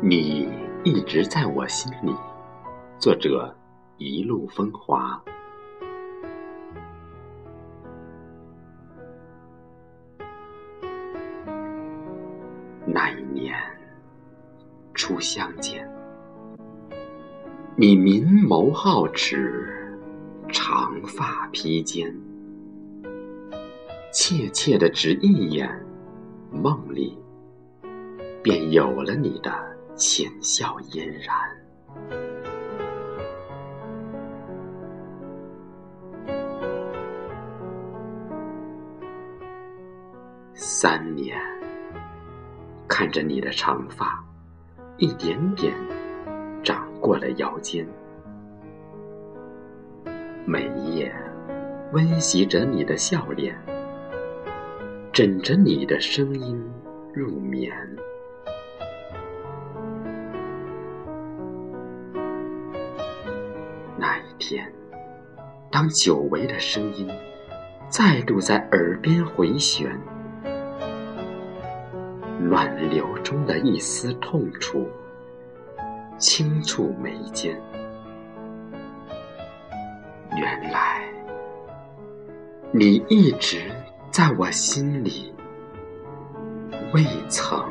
你一直在我心里。作者：一路风华。那一年初相见，你明眸皓齿，长发披肩，怯怯的只一眼，梦里便有了你的浅笑嫣然。三年。看着你的长发，一点点长过了腰间，每夜温习着你的笑脸，枕着你的声音入眠。那一天，当久违的声音再度在耳边回旋。乱流中的一丝痛楚，轻触眉间。原来，你一直在我心里，未曾。